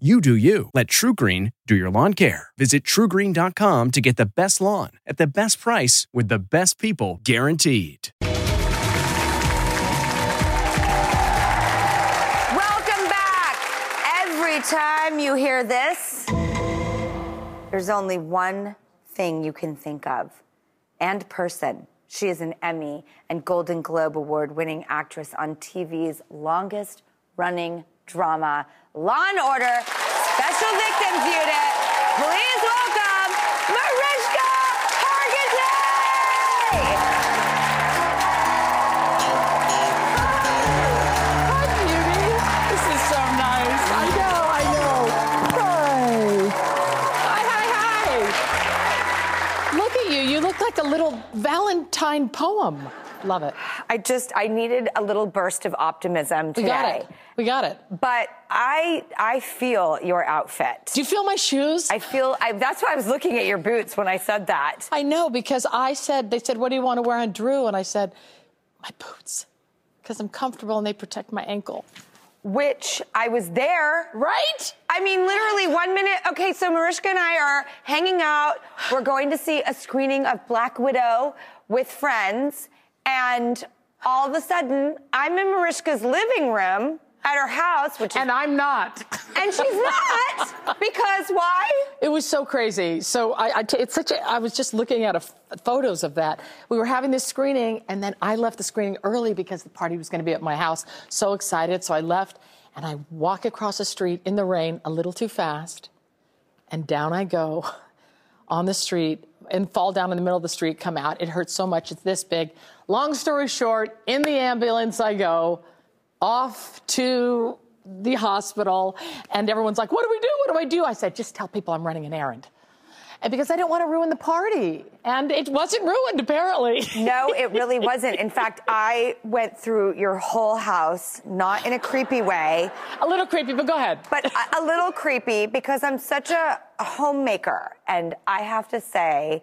You do you. Let TruGreen do your lawn care. Visit trugreen.com to get the best lawn at the best price with the best people guaranteed. Welcome back. Every time you hear this, there's only one thing you can think of and person. She is an Emmy and Golden Globe Award winning actress on TV's longest running drama, Law and Order Special Victims Unit. Please welcome Mariska Hargitay! Hi, beauty. This is so nice. I know, I know. Hi. Hi, hi, hi. Look at you. You look like a little Valentine poem. Love it. I just, I needed a little burst of optimism today. We got it. We got it. But I, I feel your outfit. Do you feel my shoes? I feel, I, that's why I was looking at your boots when I said that. I know because I said, they said, what do you want to wear on Drew? And I said, my boots. Because I'm comfortable and they protect my ankle. Which I was there. Right? I mean, literally one minute. Okay, so Mariska and I are hanging out. We're going to see a screening of Black Widow with friends. And all of a sudden, I'm in Mariska's living room at her house, which is. And I'm not. and she's not. because why? It was so crazy. So I, I t- it's such a. I was just looking at a f- photos of that. We were having this screening, and then I left the screening early because the party was going to be at my house. So excited, so I left, and I walk across the street in the rain a little too fast, and down I go on the street and fall down in the middle of the street. Come out. It hurts so much. It's this big. Long story short, in the ambulance I go off to the hospital, and everyone's like, What do we do? What do I do? I said, Just tell people I'm running an errand. And because I didn't want to ruin the party. And it wasn't ruined, apparently. No, it really wasn't. In fact, I went through your whole house, not in a creepy way. A little creepy, but go ahead. But a, a little creepy because I'm such a, homemaker. And I have to say,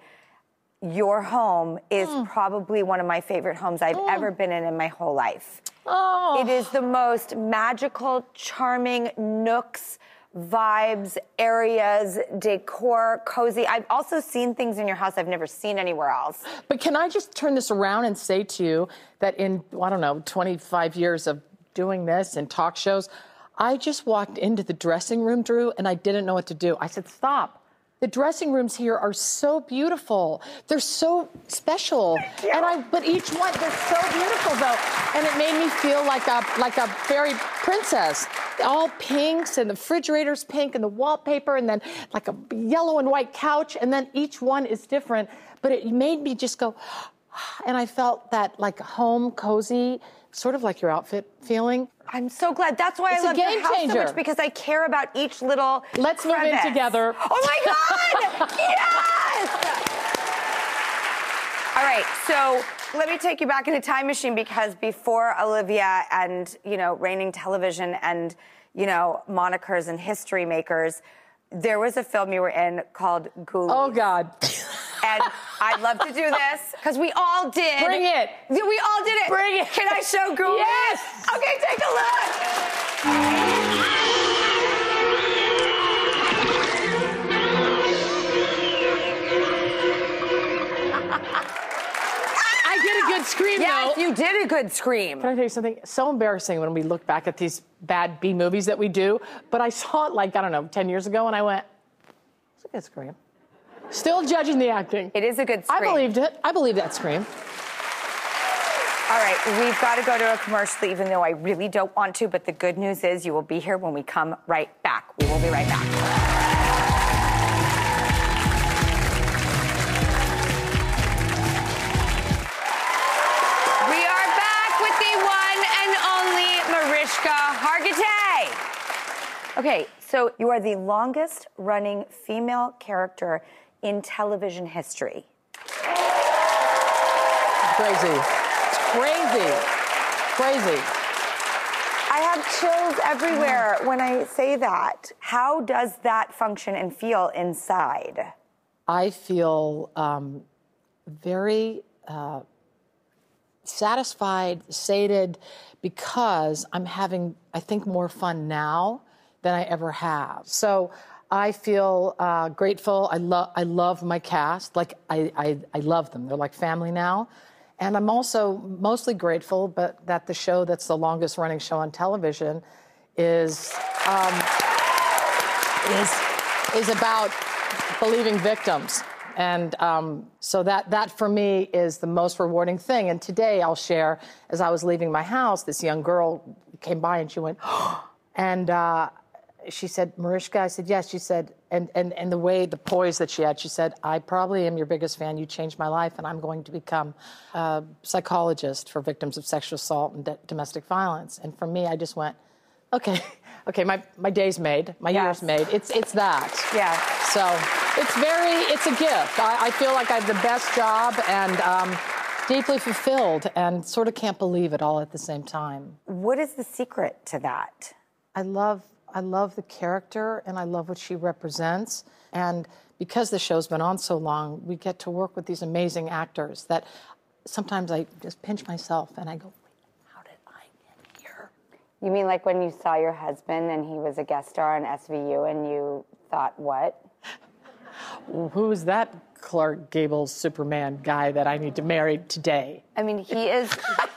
your home is Mm. probably one of my favorite homes I've ever been in in my whole life. Oh. It is the most magical, charming nooks, vibes, areas, decor, cozy. I've also seen things in your house I've never seen anywhere else. But can I just turn this around and say to you that in, I don't know, 25 years of doing this and talk shows, I just walked into the dressing room, Drew, and I didn't know what to do. I said, stop. The dressing rooms here are so beautiful. They're so special. And I but each one they're so beautiful though. And it made me feel like a like a fairy princess. All pinks and the refrigerator's pink and the wallpaper and then like a yellow and white couch and then each one is different. But it made me just go and I felt that like home cozy, sort of like your outfit feeling. I'm so glad. That's why It's I love game your house so much because I care about each little. Let's move in together. Oh my God! yes! All right, so let me take you back in a time machine because before Olivia and you know reigning television and you know monikers and history makers, there was a film you were in called Ghoulies. Oh God. And I'd love to do this because we all did. Bring it. We all did it. Bring it. Can I show Ghoulies? Yes. Okay, take a look. I did a good scream Yes, though. you did a good scream. Can I tell you something? So embarrassing when we look back at these bad B movies that we do. But I saw it like, I don't know, 10 years ago, and I went, it's a good scream. Still judging the acting. It is a good scream. I believed it. I believe that scream. All right, we've got to go to a commercial, even though I really don't want to. But the good news is you will be here when we come right back. We will be right back. Okay, so you are the longest running female character in television history. Crazy. It's crazy. Crazy. I have chills everywhere when I say that. How does that function and feel inside? I feel um, very uh, satisfied, sated, because I'm having, I think, more fun now than I ever have. So I feel uh, grateful. I love, I love my cast. Like I, I, I love them. They're like family now. And I'm also mostly grateful, but that the show that's the longest running show on television is um, is is about believing victims. And um, so that that for me is the most rewarding thing. And today I'll share, as I was leaving my house, this young girl came by and she went, and uh, she said, Mariska, I said, yes. She said, and, and, and the way, the poise that she had, she said, I probably am your biggest fan. You changed my life, and I'm going to become a psychologist for victims of sexual assault and domestic violence. And for me, I just went, okay, okay, my, my day's made, my Yes. year's made. It's, it's that. Yeah. So it's very, it's a gift. I, I feel like I have the best job and um, deeply fulfilled and sort of can't believe it all at the same time. What is the secret to that? I love I love the character and I love what she represents. And because the show's been on so long, we get to work with these amazing actors that sometimes I just pinch myself and I go, how did I get here? You mean like when you saw your husband and he was a guest star on SVU and you thought, what? Who's that Clark Gable Superman guy that I need to marry today? I mean, he is,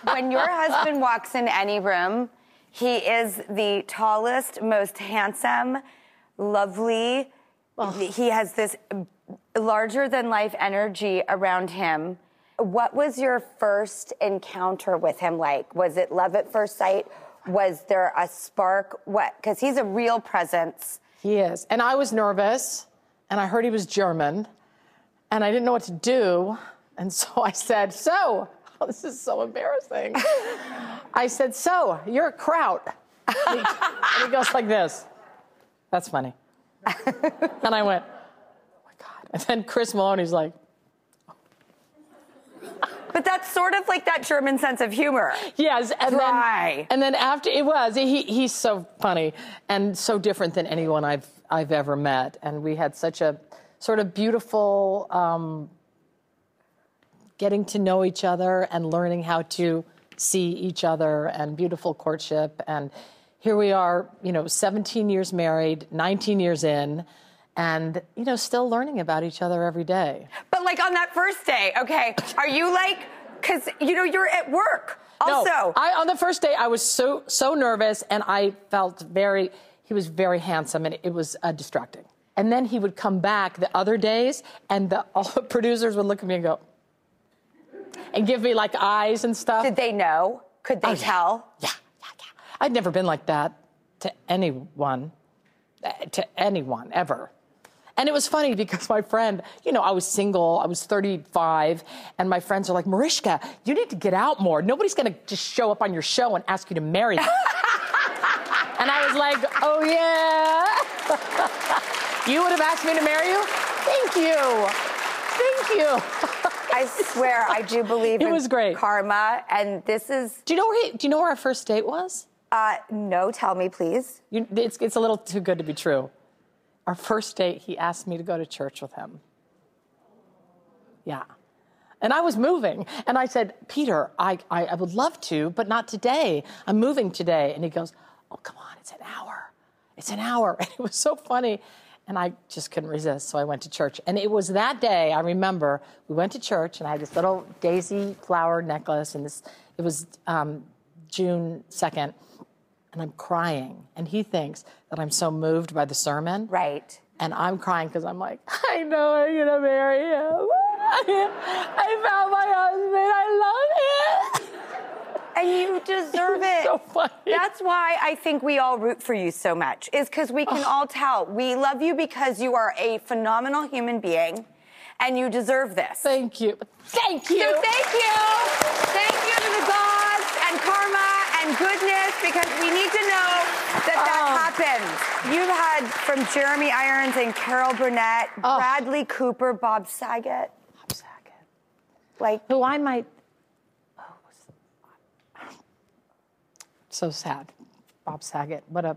when your husband walks in any room, he is the tallest, most handsome, lovely. He has this larger than life energy around him. What was your first encounter with him like? Was it love at first sight? Was there a spark? What? Because he's a real presence. He is. And I was nervous and I heard he was German and I didn't know what to do. And so I said, So, oh, this is so embarrassing. I said, So, you're a kraut. And he, and he goes like this. That's funny. and I went, Oh my God. And then Chris Meloni's like, But that's sort of like that German sense of humor. Yes, and Dry. then and then after it was he he's so funny and so different than anyone I've I've ever met, and we had such a sort of beautiful um, getting to know each other and learning how to see each other and beautiful courtship and here we are you know 17 years married 19 years in and you know still learning about each other every day But like on that first day, okay, are you like, because you know you're at work also. No, I, on the first day, I was so so nervous, and I felt very. He was very handsome, and it was uh, distracting. And then he would come back the other days, and the all the producers would look at me and go, and give me like eyes and stuff. Did they know? Could they Oh, tell? Yeah, yeah, yeah. I'd never been like that to anyone, uh, to anyone ever. And it was funny because my friend, you know, I was single, I was 35, and my friends are like, Mariska, you need to get out more. Nobody's gonna just show up on your show and ask you to marry them. and I was like, oh yeah. you would have asked me to marry you? Thank you. Thank you. I swear, I do believe It in was great. karma, and this is do you know where he, do you know where our first date was? uh, no. Tell me, please. You, it's, it's a little too good to be true. Our first date, he asked me to go to church with him. Yeah. And I was moving. And I said, Peter, I, I, I would love to, but not today. I'm moving today. And he goes, Oh, come on, it's an hour. It's an hour. And it was so funny. And I just couldn't resist. So I went to church. And it was that day, I remember, we went to church and I had this little daisy flower necklace. And this, it was um, June 2nd. And I'm crying. And he thinks that I'm so moved by the sermon. Right. And I'm crying because I'm like, I know I'm gonna marry him. I found my husband. I love him. And you deserve it. so funny. That's why I think we all root for you so much, is because we can all tell. We love you because you are a phenomenal human being and you deserve this. Thank you. Thank you. So thank you. Thank you to the gods and karma and goodness because we need to know that that oh. happened. You've had from Jeremy Irons and Carol Burnett, Oh. Bradley Cooper, Bob Saget. Bob Saget. Like, Who I might. Oh, was- so sad. Bob Saget. What a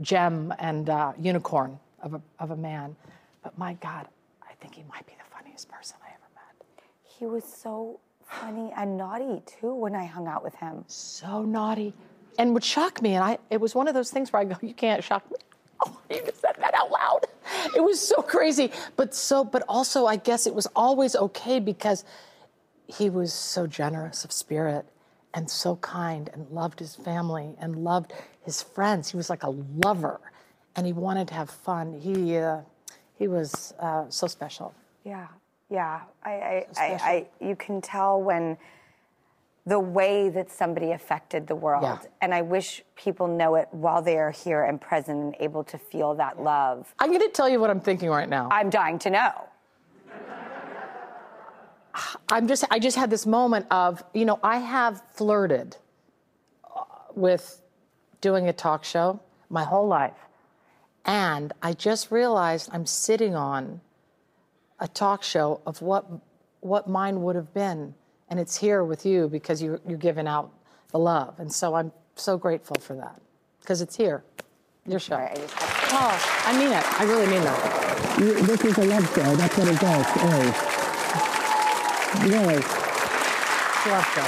gem and uh, unicorn of a, of a man. But my God, I think he might be the funniest person I ever met. he was so funny and naughty too when I hung out with him. So naughty. And would shock me. And I, it was one of those things where I go, you can't shock me. Oh, you just said that out loud. It was so crazy. But so, but also, I guess it was always okay because he was so generous of spirit and so kind and loved his family and loved his friends. He was like a lover and he wanted to have fun. He, uh, he was uh, so special. Yeah, yeah. I, I, So I. I, you can tell when the way that somebody affected the world. Yeah. And I wish people know it while they are here and present and able to feel that love. I'm going to tell you what I'm thinking right now. I'm dying to know. I'm just I just had this moment of, you know, I have flirted uh, with doing a talk show my whole life. And I just realized I'm sitting on a talk show of what what mine would have been. And it's here with you because you you're giving out the love. And so I'm so grateful for that. Because it's here. Your show. Sorry, I just had to- Oh, I mean it. I really mean that. You- This is a love show. That's what it does. Always. Really. It's a love show.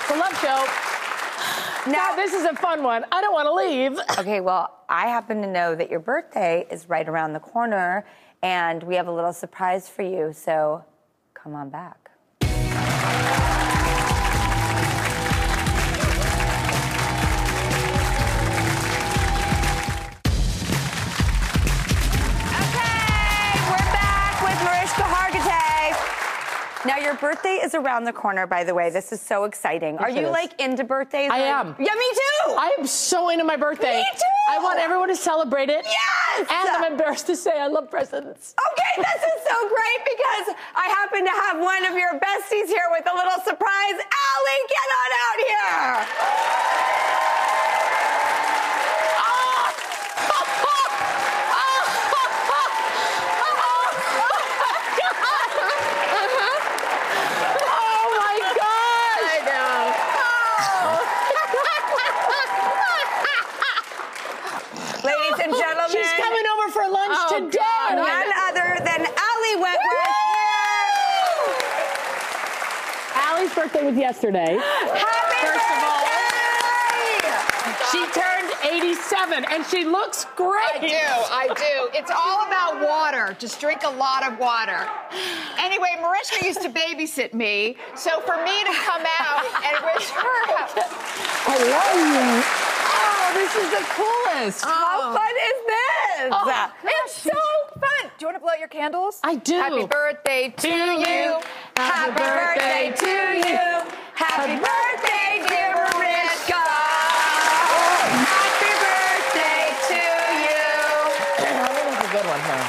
It's a love show. Now, This is a fun one. I don't want to leave. Okay, well, I happen to know that your birthday is right around the corner, and we have a little surprise for you. So come on back. Now, your birthday is around the corner, by the way. This is so exciting. Are you like into birthdays? I am. Yeah, me too. I am so into my birthday. Me too! I want everyone to celebrate it. Yes! And I'm embarrassed to say I love presents. Okay, this is so great because I happen to have one of your besties here with a little surprise get on out here. Oh my gosh! I Ladies and gentlemen, She's coming over for lunch Oh, today. none other than Allie Wentworth. Allie's birthday was yesterday. Happy First of all! She turned 87 and she looks great. I do, I do. It's all about water. Just drink a lot of water. Anyway, Mariska used to babysit me, so for me to come out and wish her happy. I love you. Oh, this is the coolest. How oh. fun is this? Oh, it's so fun. Do you want to blow out your candles? I do. Happy birthday to you. Happy birthday to you. Happy birthday, dear Mariska. Happy birthday to you. That's a good one here.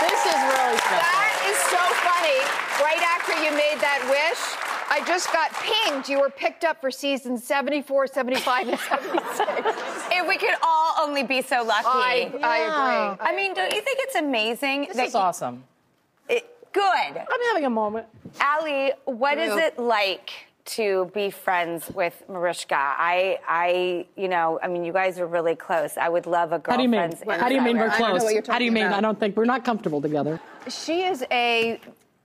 This is really special. That is so funny. Right after you made that wish, I just got pinged. You were picked up for season 74, 75, and 76. If we could all only be so lucky. I, I agree. I mean, don't you think it's amazing? This that is awesome. It, good. I'm having a moment. Allie, what is True. it like to be friends with Mariska? I, I, you know, I mean, you guys are really close. I would love a How do you mean? How do you mean we're I don't know close? what you're How do you mean? about. I don't think we're not comfortable together. she is a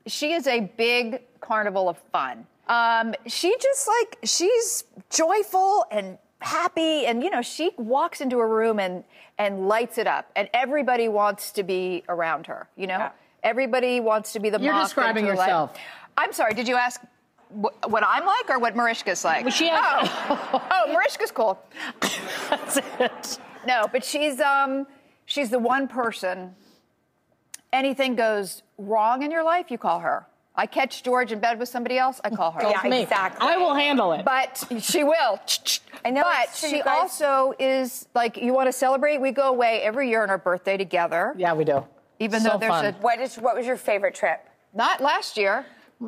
she is a big carnival of fun. Um, she just like she's joyful and happy, and you know she walks into a room and and lights it up, and everybody wants to be around her. You know, Yeah. everybody wants to be the. You're describing into the light. yourself. I'm sorry. Did you ask? wh- What I'm like, or what Mariska's like? Well, she has- oh, oh, Mariska's cool. That's it. No, but she's um she's the one person. Anything goes wrong in your life, you call her. I catch George in bed with somebody else, I call her. Yeah, Me. exactly. I will handle it. But she will. I know, But it's she guys- also is like, you want to celebrate? We go away every year on our birthday together. yeah, we do. Even So though there's fun. a What is? What was your favorite trip? not last year.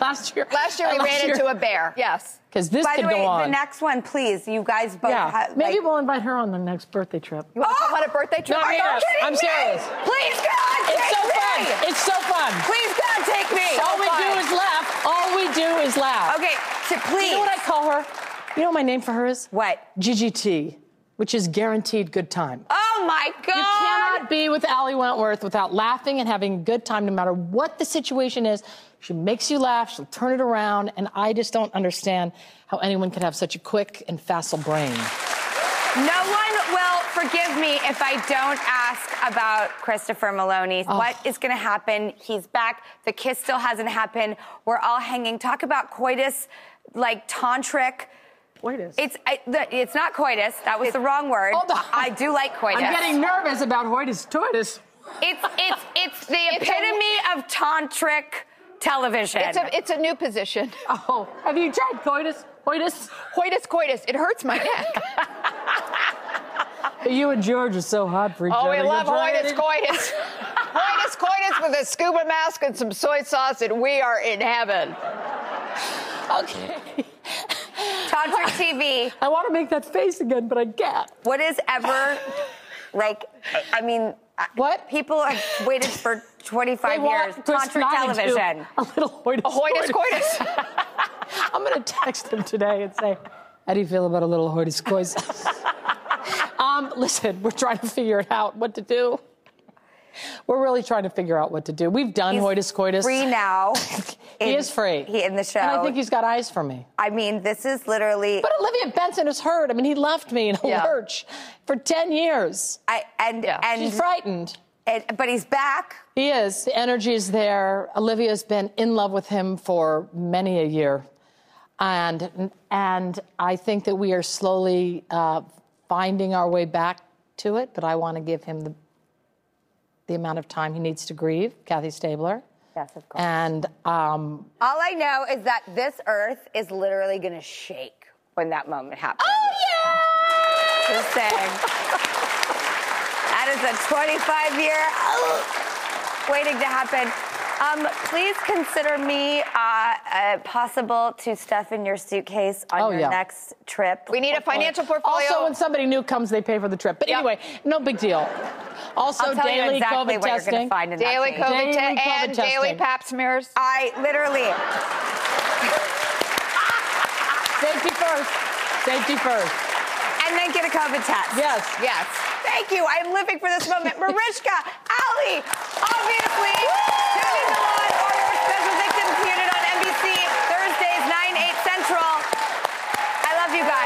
last year. Last year we last ran year- into a bear. Yes. Because this By could the way, go on. the next one, please. You guys both yeah, have. maybe like- we'll invite her on the next birthday trip. You want to come on a birthday trip? No, Are you yeah. kidding I'm me? serious. Please, God, It's so me. fun. It's so fun. Please, God, take me. All oh, we do is laugh. All we do is laugh. Okay, so please. You know what I call her? You know what my name for her is? What? GGT, which is guaranteed good time. Oh my God. You cannot be with Allie Wentworth without laughing and having a good time no matter what the situation is. She makes you laugh, she'll turn it around, and I just don't understand how anyone can have such a quick and facile brain. No one forgive me if I don't ask about Christopher Meloni. Oh. What is going to happen? He's back. The kiss still hasn't happened. We're all hanging. Talk about coitus, like tantric. Coitus. It's I, the, it's not coitus. That was the wrong word. Hold on. I do like coitus. I'm getting nervous about hoitus toitus. It's it's it's the It's a- epitome of tantric television. It's a, it's a new position. Oh, have you tried coitus? Coitus? Coitus, coitus. It hurts my neck. You and George are so hot for each Oh, other. we love try coitus, it? coitus. coitus, coitus with a scuba mask and some soy sauce, and we are in heaven. Okay. tantric TV. I want to make that face again, but I can't. What is ever like? I mean, What? people have waited for 25 They years. Chris Tantric Nodding television. A little hoitus. A hoitus, coitus. I'm going to text him today and say, How do you feel about a little hoitus coitus? Um, listen, we're trying to figure it out what to do. We're really trying to figure out what to do. We've done He's hoitus coitus. Free now. He in- is free. He in the show. And I think he's got eyes for me. I mean, this is literally. But Olivia Benson is hurt. I mean, he left me in a Yeah. lurch for 10 years. I and Yeah. and, She's frightened. and but he's back. He is. The energy is there. Olivia's been in love with him for many a year. And, and I think that we are slowly uh, finding our way back to it, but I want to give him the, the amount of time he needs to grieve, Kathy Stabler. Yes, of course. And um, All I know is that this earth is literally going to shake when that moment happens. Oh, yeah! Just saying. that is a 25 year waiting to happen. Um, please consider me uh, uh, possible to stuff in your suitcase on Oh, your yeah. next trip. We need a financial portfolio. Also, when somebody new comes, they pay for the trip. But Yep. anyway, no big deal. Also, I'll tell daily you exactly COVID what testing. you're find in daily that COVID, change. Daily te- COVID and daily testing. pap smears. I literally. Safety first. Safety first. And then get a COVID test. Yes. Yes. Thank you. I'm living for this moment. Mariska, Ali, obviously, tuning law and order special victims unit on NBC Thursdays 9, 8 Central. I love you guys.